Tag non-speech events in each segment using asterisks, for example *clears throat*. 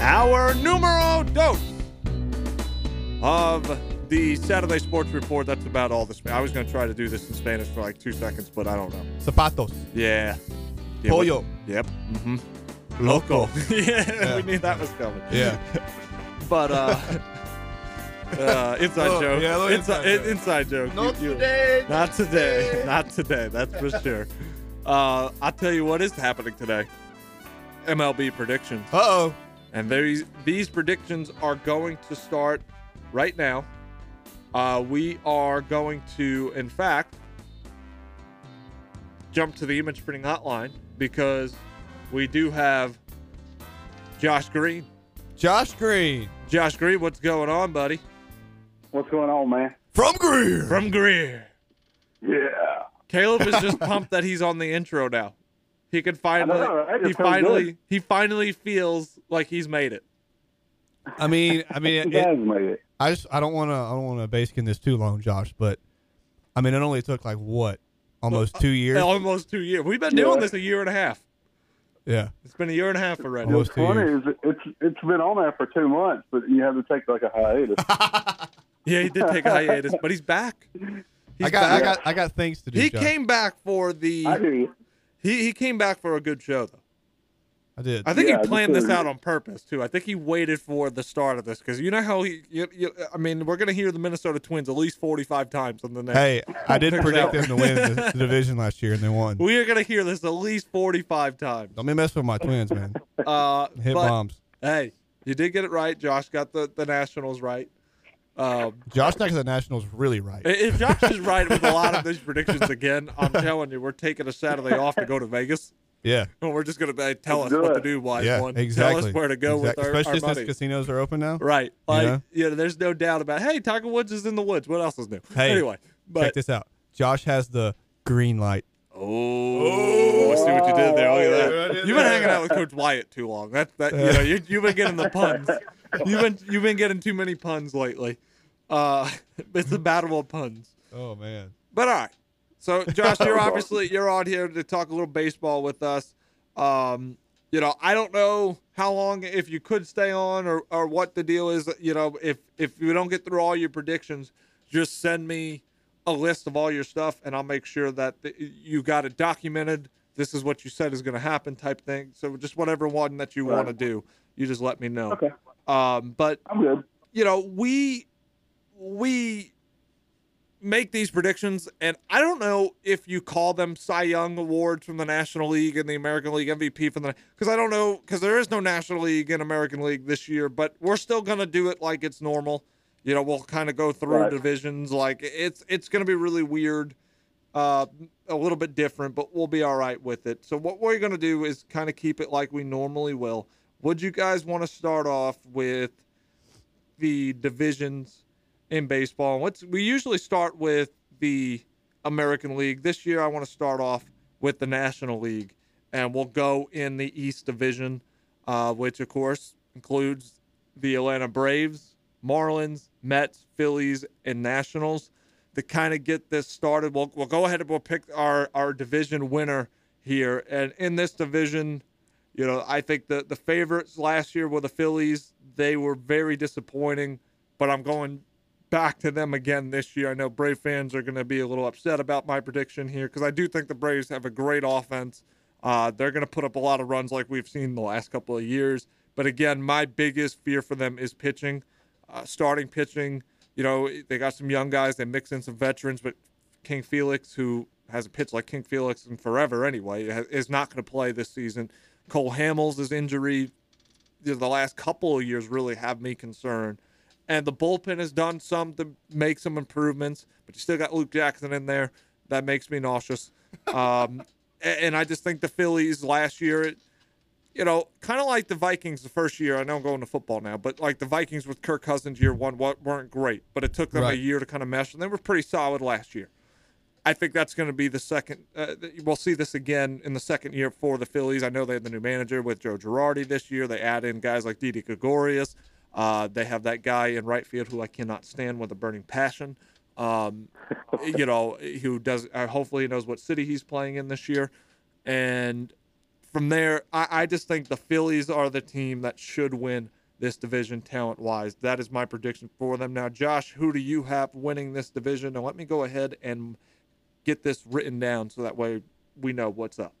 our numero dos of the Saturday Sports Report. That's about all this. I was going to try to do this in Spanish for like two seconds, but I don't know. Zapatos. Yeah. yeah Pollo. what- Yep. Mm-hmm. Loco. *laughs* yeah, Yeah. we knew that was coming. Yeah. *laughs* But uh, *laughs* uh inside Oh, joke. yeah, a little inside, inside joke. inside joke. Not You- you- today. Not today. Not today. That's for sure. Uh, I'll tell you what is happening today. MLB predictions. Uh oh. And these these predictions are going to start right now. Uh, we are going to, in fact, jump to the image printing hotline because we do have Josh Green. Josh Green Josh Green, what's going on, buddy? What's going on, man? from Greer. From Greer. Yeah. Caleb is *laughs* just pumped that he's on the intro now. He can finally know, right? It he finally good. he finally feels like he's made it. I mean, I *laughs* mean, You it, guys it, made it. I just I don't want to I don't want to base in this too long, Josh. But I mean, it only took like what, almost two years. *laughs* Almost two years. We've been Yeah. doing this a year and a half. Yeah. It's been a year and a half already. Almost What's two funny years. is it's it's been on there for two months, but you have to take like a hiatus. *laughs* Yeah, he did take a hiatus, but he's back. He's I got I got I got things to do. He Josh. came back for the hear you. He he came back for a good show though. I did. I think Yeah, he planned this out on purpose too. I think he waited for the start of this because you know how he. You, you, I mean, we're gonna hear the Minnesota Twins at least forty-five times on the next. Hey, I did Figure it predict out. them to win the, *laughs* the division last year, and they won. We are gonna hear this at least forty-five times. Don't be messing with my twins, man. Uh, Hit but, bombs. Hey, you did get it right. Josh got the the Nationals right. Um, Josh Knack the Nationals really right. if Josh is right with a lot of these *laughs* predictions again, I'm telling you, we're taking a Saturday off to go to Vegas. Yeah, And *laughs* we're just going to tell us Do what to it. do, wise yeah, one. exactly. Tell us where to go Exact- with our, especially our since money. casinos are open now. Right. Like, know? you know, there's no doubt about Hey, Tiger Woods is in the woods. What else is new? Hey, anyway, Check this out. Josh has the green light. Oh, I see what you did there. Look at that. You've been that. hanging out with Coach Wyatt too long. That's that. You know, you, you've been getting the puns. *laughs* You've been you've been getting too many puns lately. Uh, *laughs* it's the battle of puns. Oh man. But all right. So Josh, *laughs* you're obviously you're on here to talk a little baseball with us. Um, you know, I don't know how long if you could stay on or, or what the deal is. You know, if if you don't get through all your predictions, just send me a list of all your stuff, and I'll make sure that th- you got it documented. This is what you said is going to happen, type thing. So just whatever one that you want to do, you just let me know. Okay. Um, but I'm good. you know, we we make these predictions, and I don't know if you call them Cy Young awards from the National League and the American League MVP from the because I don't know because there is no National League and American League this year, but we're still gonna do it like it's normal. You know, we'll kind of go through Right. divisions like it's it's gonna be really weird. Uh, a little bit different, but we'll be all right with it. So what we're gonna do is kind of keep it like we normally will. Would you guys want to start off with the divisions in baseball. What's we usually start with the American League. This year I want to start off with the National League, and we'll go in the East Division, uh, which of course includes the Atlanta Braves, Marlins, Mets, Phillies, and Nationals. To kind of get this started, we'll, we'll go ahead and we'll pick our, our division winner here. And in this division, you know, I think the, the favorites last year were the Phillies. They were very disappointing, but I'm going back to them again this year. I know Brave fans are going to be a little upset about my prediction here because I do think the Braves have a great offense. Uh, they're going to put up a lot of runs like we've seen the last couple of years. But again, my biggest fear for them is pitching, uh, starting pitching. You know, they got some young guys. They mix in some veterans, but King Felix, who has a pitch like King Felix in forever anyway, is not going to play this season. Cole Hamels' injury the last couple of years really have me concerned. And the bullpen has done some to make some improvements, but you still got Luke Jackson in there. That makes me nauseous. *laughs* Um, and I just think the Phillies last year, it- you know, kind of like the Vikings the first year. I know I'm going to football now, but like the Vikings with Kirk Cousins year one wa- weren't great, but it took them a year to kind of mesh, and they were pretty solid last year. I think that's going to be the second. Uh, we'll see this again in the second year for the Phillies. I know they have the new manager with Joe Girardi this year. They add in guys like Didi Gregorius. Uh, they have that guy in right field who I cannot stand with a burning passion. Um, *laughs* you know, who does uh, hopefully he knows what city he's playing in this year. And from there, I, I just think the Phillies are the team that should win this division talent wise. That is my prediction for them. Now, Josh, who do you have winning this division? Now, let me go ahead and get this written down so that way we know what's up.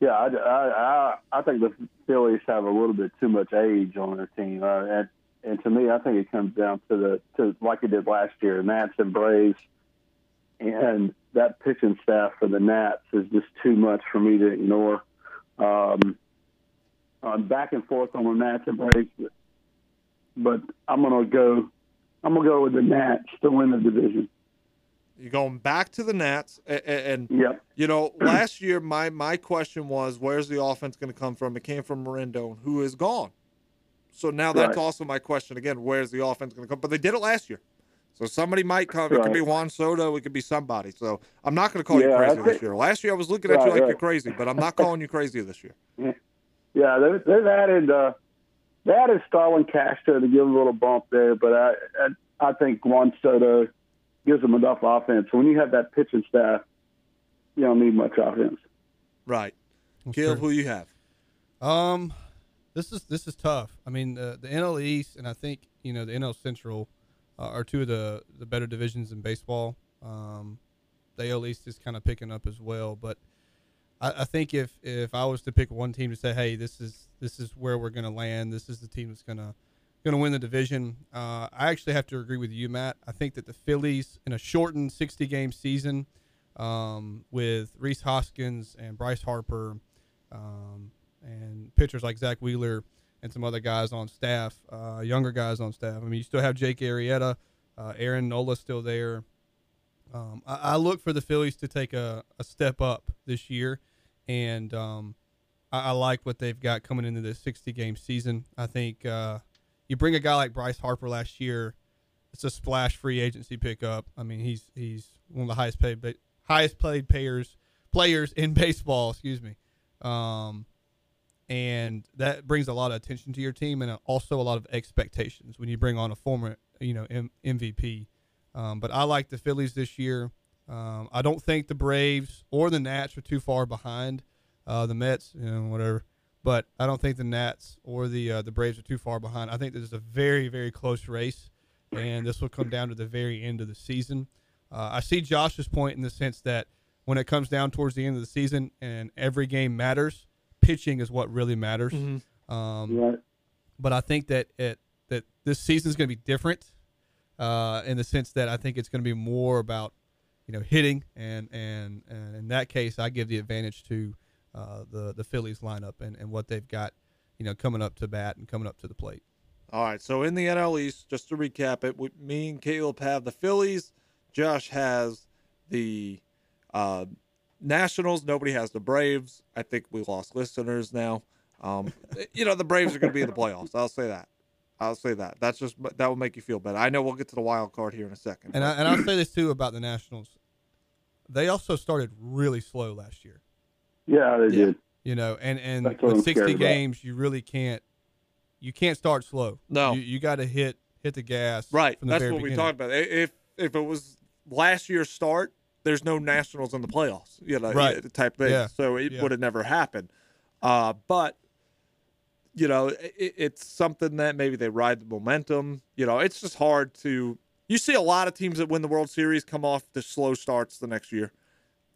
Yeah, I, I, I, think the Phillies have a little bit too much age on their team, uh, and and to me, I think it comes down to the to like it did last year, Nats and Braves, and that pitching staff for the Nats is just too much for me to ignore. Um, I'm back and forth on the Nats and Braves, but, but I'm gonna go. I'm gonna go with the Nats to win the division. You're going back to the Nats, and, and yep. you know, *clears throat* last year my my question was, where's the offense going to come from? It came from Rendon, who is gone. So now that's right. also my question again: Where's the offense going to come? But they did it last year, so somebody might come. Right. It could be Juan Soto. It could be somebody. So I'm not going to call yeah, you crazy this year. Last year I was looking at right, you like you're crazy, but I'm not calling you crazy this year. *laughs* Yeah, they've, they've added uh, they added Starlin Castro to give a little bump there, but I I, I think Juan Soto gives them enough offense. When you have that pitching staff, you don't need much offense. Right. Caleb, who you have? Um, this is this is tough. I mean, the the NL East and I think you know the NL Central uh, are two of the the better divisions in baseball. Um, the AL East is kind of picking up as well, but I, I, think if if I was to pick one team to say, hey, this is this is where we're going to land. This is the team that's going to going to win the division. Uh, I actually have to agree with you, Matt. I think that the Phillies, in a shortened 60 game season, um, with Rhys Hoskins and Bryce Harper, um, and pitchers like Zack Wheeler and some other guys on staff, uh, younger guys on staff. I mean, you still have Jake Arrieta, uh, Aaron Nola still there. Um, I, I, look for the Phillies to take a, a step up this year, and um, I, I, like what they've got coming into this 60 game season. I think uh, you bring a guy like Bryce Harper last year, it's a splash free agency pickup. I mean, he's he's one of the highest paid highest paid players players in *laughs* baseball. Excuse me, um, and that brings a lot of attention to your team and also a lot of expectations when you bring on a former you know M- MVP. Um, but I like the Phillies this year. Um, I don't think the Braves or the Nats are too far behind uh, the Mets. You know, whatever but I don't think the Nats or the uh, the Braves are too far behind. I think this is a very very close race, and this will come down to the very end of the season. Uh, I see Josh's point in the sense that when it comes down towards the end of the season and every game matters, pitching is what really matters. Mm-hmm. Um, right. But I think that it that this season is going to be different uh, in the sense that I think it's going to be more about you know hitting and and and in that case I give the advantage to uh, the the Phillies lineup and, and what they've got, you know, coming up to bat and coming up to the plate. All right, so in the NL East, just to recap it, we, me and Caleb have the Phillies. Josh has the uh, Nationals. Nobody has the Braves. I think we lost listeners now. Um, *laughs* you know, the Braves are going to be in the playoffs. I'll say that. I'll say that. That's just that will make you feel better. I know we'll get to the wild card here in a second. And, I, and I'll say this too about the Nationals. They also started really slow last year. Yeah, they yeah. did. You know, and and with sixty games, you really can't you can't start slow. No, you, you got to hit hit the gas. Right. The That's what beginning. we talked about. If if it was last year's start, there's no Nationals in the playoffs. You know, right. type thing. Yeah. So it yeah. would have never happened. Uh, but you know, it, it's something that maybe they ride the momentum. You know, it's just hard to. You see a lot of teams that win the World Series come off the slow starts the next year.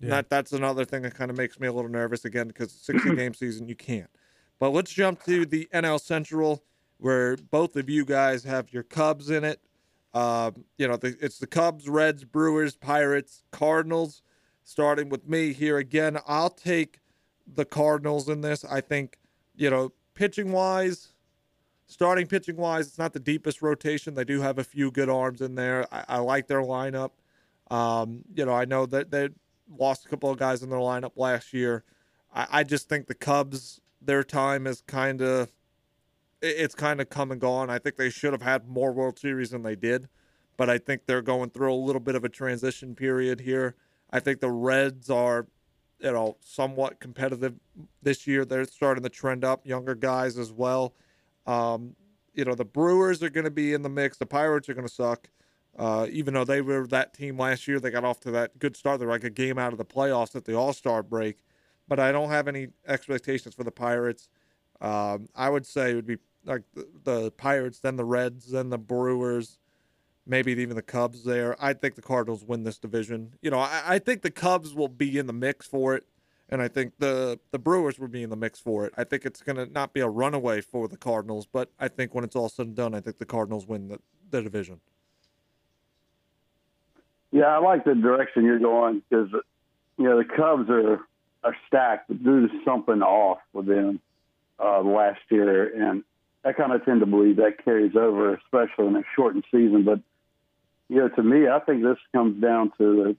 Yeah. That that's another thing that kind of makes me a little nervous again because 60 game *clears throat* season you can't. But let's jump to the NL Central where both of you guys have your Cubs in it. Um, you know, the, it's the Cubs, Reds, Brewers, Pirates, Cardinals. Starting with me here again, I'll take the Cardinals in this. I think, you know, pitching wise, starting pitching wise, it's not the deepest rotation. They do have a few good arms in there. I, I like their lineup. Um, you know, I know that they lost a couple of guys in their lineup last year. I, I just think the Cubs, their time is kind of, it's kind of come and gone. I think they should have had more World Series than they did, but I think they're going through a little bit of a transition period here. I think the Reds are, you know, somewhat competitive this year. They're starting to trend up, younger guys as well. Um, you know, the Brewers are going to be in the mix. The Pirates are going to suck. Uh, even though they were that team last year, they got off to that good start. They're like a game out of the playoffs at the All Star break. but I don't have any expectations for the Pirates. Um, I would say it would be like the, the Pirates, then the Reds, then the Brewers, maybe even the Cubs there. I think the Cardinals win this division. You know, I, I think the Cubs will be in the mix for it, and I think the the Brewers will be in the mix for it. I think it's going to not be a runaway for the Cardinals, but I think when it's all said and done, I think the Cardinals win the, the division. Yeah, I like the direction you're going because you know the Cubs are are stacked, but due to something off with them uh, last year, and I kind of tend to believe that carries over, especially in a shortened season. But you know, to me, I think this comes down to the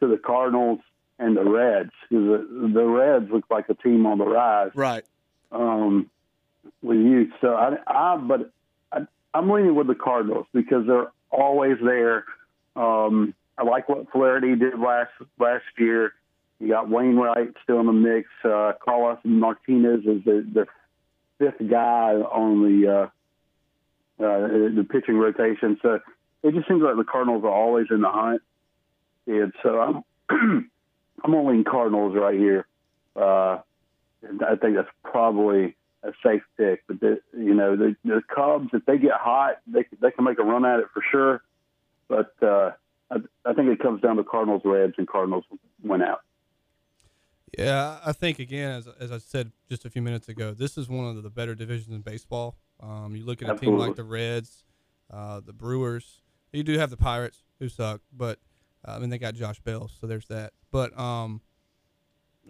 to the Cardinals and the Reds because the, the Reds look like a team on the rise, Right. um, with you. So I, I but I, I'm leaning with the Cardinals because they're always there. Um, I like what Flaherty did last last year. You got Wainwright still in the mix. Uh, Carlos Martinez is the, the fifth guy on the uh, uh, the pitching rotation. So it just seems like the Cardinals are always in the hunt. And so I'm *clears throat* I'm only in Cardinals right here. Uh, I think that's probably a safe pick. But the, you know the, the Cubs, if they get hot, they they can make a run at it for sure. But uh, I, I think it comes down to Cardinals Reds, and Cardinals went out. Yeah, I think again, as, as I said just a few minutes ago, this is one of the better divisions in baseball. Um, you look at a team like the Reds, uh, the Brewers. You do have the Pirates, who suck, but uh, I mean they got Josh Bell, so there's that. But um,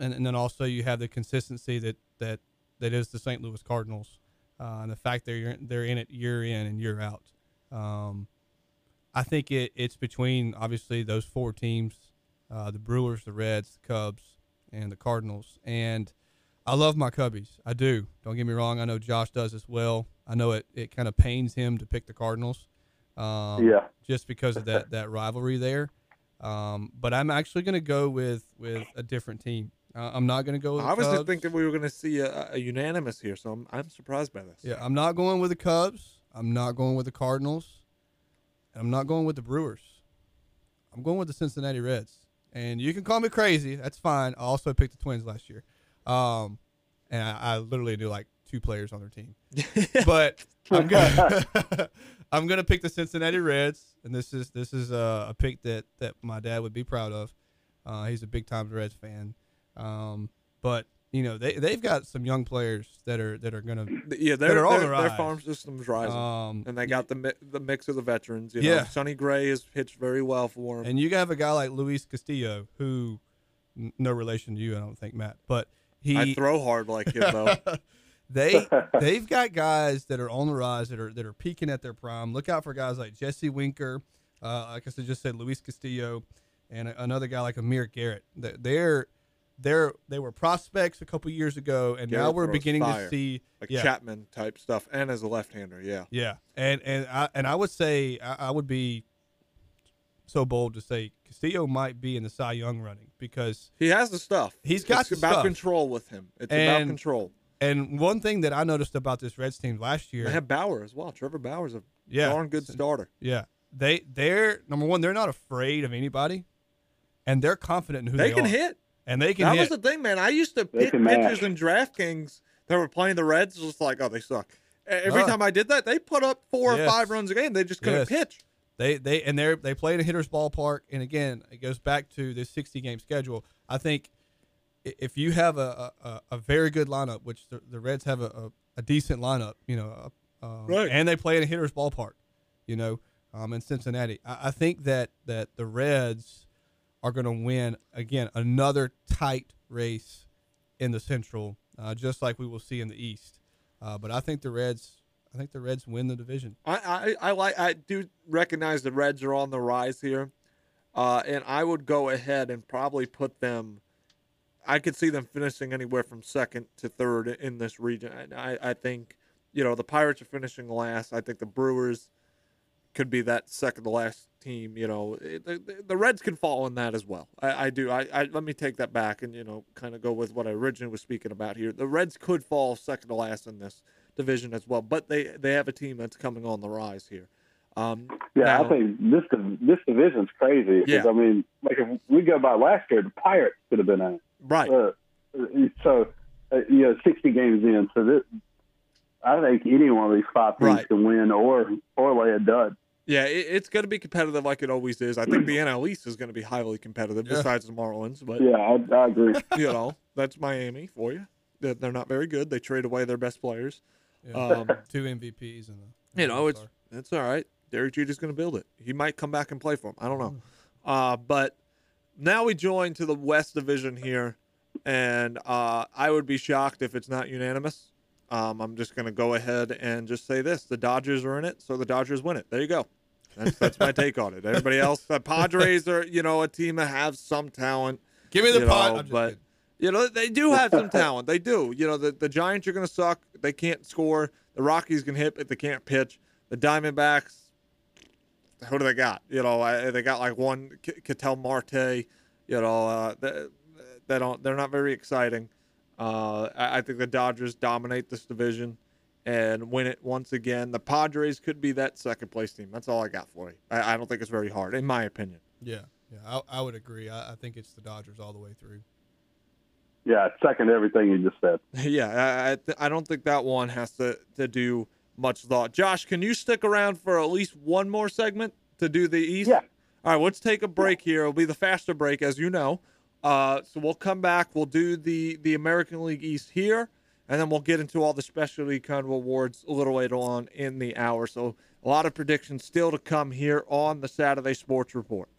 and, and then also you have the consistency that that that is the St. Louis Cardinals, uh, and the fact they're they're in it year in and year out. Um, I think it, it's between obviously those four teams, uh, the Brewers, the Reds, the Cubs, and the Cardinals. And I love my Cubbies. I do. Don't get me wrong. I know Josh does as well. I know it, it kind of pains him to pick the Cardinals. Um, Yeah. Just because of that, that rivalry there. Um, but I'm actually going to go with, with a different team. Uh, I'm not going to go with the I was just thinking we were going to see a, a unanimous here, so I'm, I'm surprised by this. Yeah, I'm not going with the Cubs. I'm not going with the Cardinals. And I'm not going with the Brewers. I'm going with the Cincinnati Reds. And you can call me crazy. That's fine. I also picked the Twins last year. Um, and I, I literally do like two players on their team. *laughs* but I'm gonna *laughs* I'm gonna pick the Cincinnati Reds, and this is this is a, a pick that that my dad would be proud of. Uh, he's a big time Reds fan. Um, but you know they they've got some young players that are that are gonna yeah, That their, are on their, the their rise. farm system's rising. um and they got the mi- the mix of the veterans. You know, Yeah. Sonny Gray has pitched very well for him. And you have a guy like Luis Castillo, who, n- no relation to you, I don't think, Matt, but he. I throw hard like him though. *laughs* they they've got guys that are on the rise that are that are peaking at their prime. Look out for guys like Jesse Winker, uh, like I just said Luis Castillo, and a, another guy like Amir Garrett. They- They're they're they were prospects a couple years ago, and now we're beginning fire. to see like yeah. Chapman type stuff, and as a left-hander, yeah. Yeah, and and I and I would say I, I would be so bold to say Castillo might be in the Cy Young running because He has the stuff. He's got it's the about stuff. control with him. It's about control. and one thing that I noticed about this Reds team last year, They have Bauer as well. Trevor Bauer's a yeah, darn good starter. yeah, they they're number one, they're not afraid of anybody, and they're confident in who They, they, can are. hit. And they can that hit. was the thing, man. I used to They pick pitchers match. in DraftKings that were playing the Reds. Just like, oh, they suck. Every time I did that, they put up four or five runs a game. They just couldn't Yes. pitch. They they and they they play in a hitter's ballpark, and again, it goes back to this 60 game schedule. I think if you have a a, a very good lineup, which the, the Reds have a, a, a decent lineup, you know, uh, um, Right. and they play in a hitter's ballpark, you know, um, in Cincinnati, I, I think that that the Reds are going to win again another tight race in the Central, uh, just like we will see in the East. Uh, but I think the Reds, I think the Reds win the division. I, I, I like I do recognize the Reds are on the rise here, uh, and I would go ahead and probably put them. I could see them finishing anywhere from second to third in this region. I, I think, you know, the Pirates are finishing last. I think the Brewers could be that second to last team. You know, the, the, Reds can fall in that as well. I, I do. I, I let me take that back and you know kind of go with what I originally was speaking about here. The Reds could fall second to last in this division as well, but they they have a team that's coming on the rise here. Um, Yeah, now- I think this this division's crazy. Yeah. I mean, like if we go by last year, the Pirates could have been a right. uh, so uh, you know, 60 games in. So this, I think any one of these five teams Right. can win or or lay a dud. Yeah, it, it's going to be competitive like it always is. I think the *clears throat* NL East is going to be highly competitive Yeah. besides the Marlins, but Yeah, I, I agree. *laughs* you know that's Miami for you. They're, they're not very good. They trade away their best players. Yeah. Um, *laughs* Two MVPs and you know, it's it's all right. Derek Jeter's going to build it. He might come back and play for him. I don't know. Uh, but now we join to the West Division here, and uh, I would be shocked if it's not unanimous. Um, I'm just going to go ahead and just say this: the Dodgers are in it, so the Dodgers win it. There you go. That's that's my take on it. *laughs* Everybody else, the Padres are you know a team that have some talent. Give me the pot. know, but- kidding. You know, they do have some talent. They do. You know, the, the Giants are going to suck. They can't score. The Rockies can hit, but they can't pitch. The Diamondbacks, who do they got? You know, I, they got like one Ketel Marte. You know, uh, they, they don't. They're not very exciting. Uh, I, I think the Dodgers dominate this division and win it once again. The Padres could be that second place team. That's all I got for you. I, I don't think it's very hard, in my opinion. Yeah, yeah, I, I would agree. I, I think it's the Dodgers all the way through. Yeah, second everything you just said. *laughs* Yeah, I I, th- I don't think that one has to to do much thought. Josh, can you stick around for at least one more segment to do the East? Yeah. All right, let's take a break here. It'll be the faster break, as you know. Uh, so we'll come back. We'll do the the American League East here, and then we'll get into all the specialty kind of awards a little later on in the hour. So a lot of predictions still to come here on the Saturday Sports Report.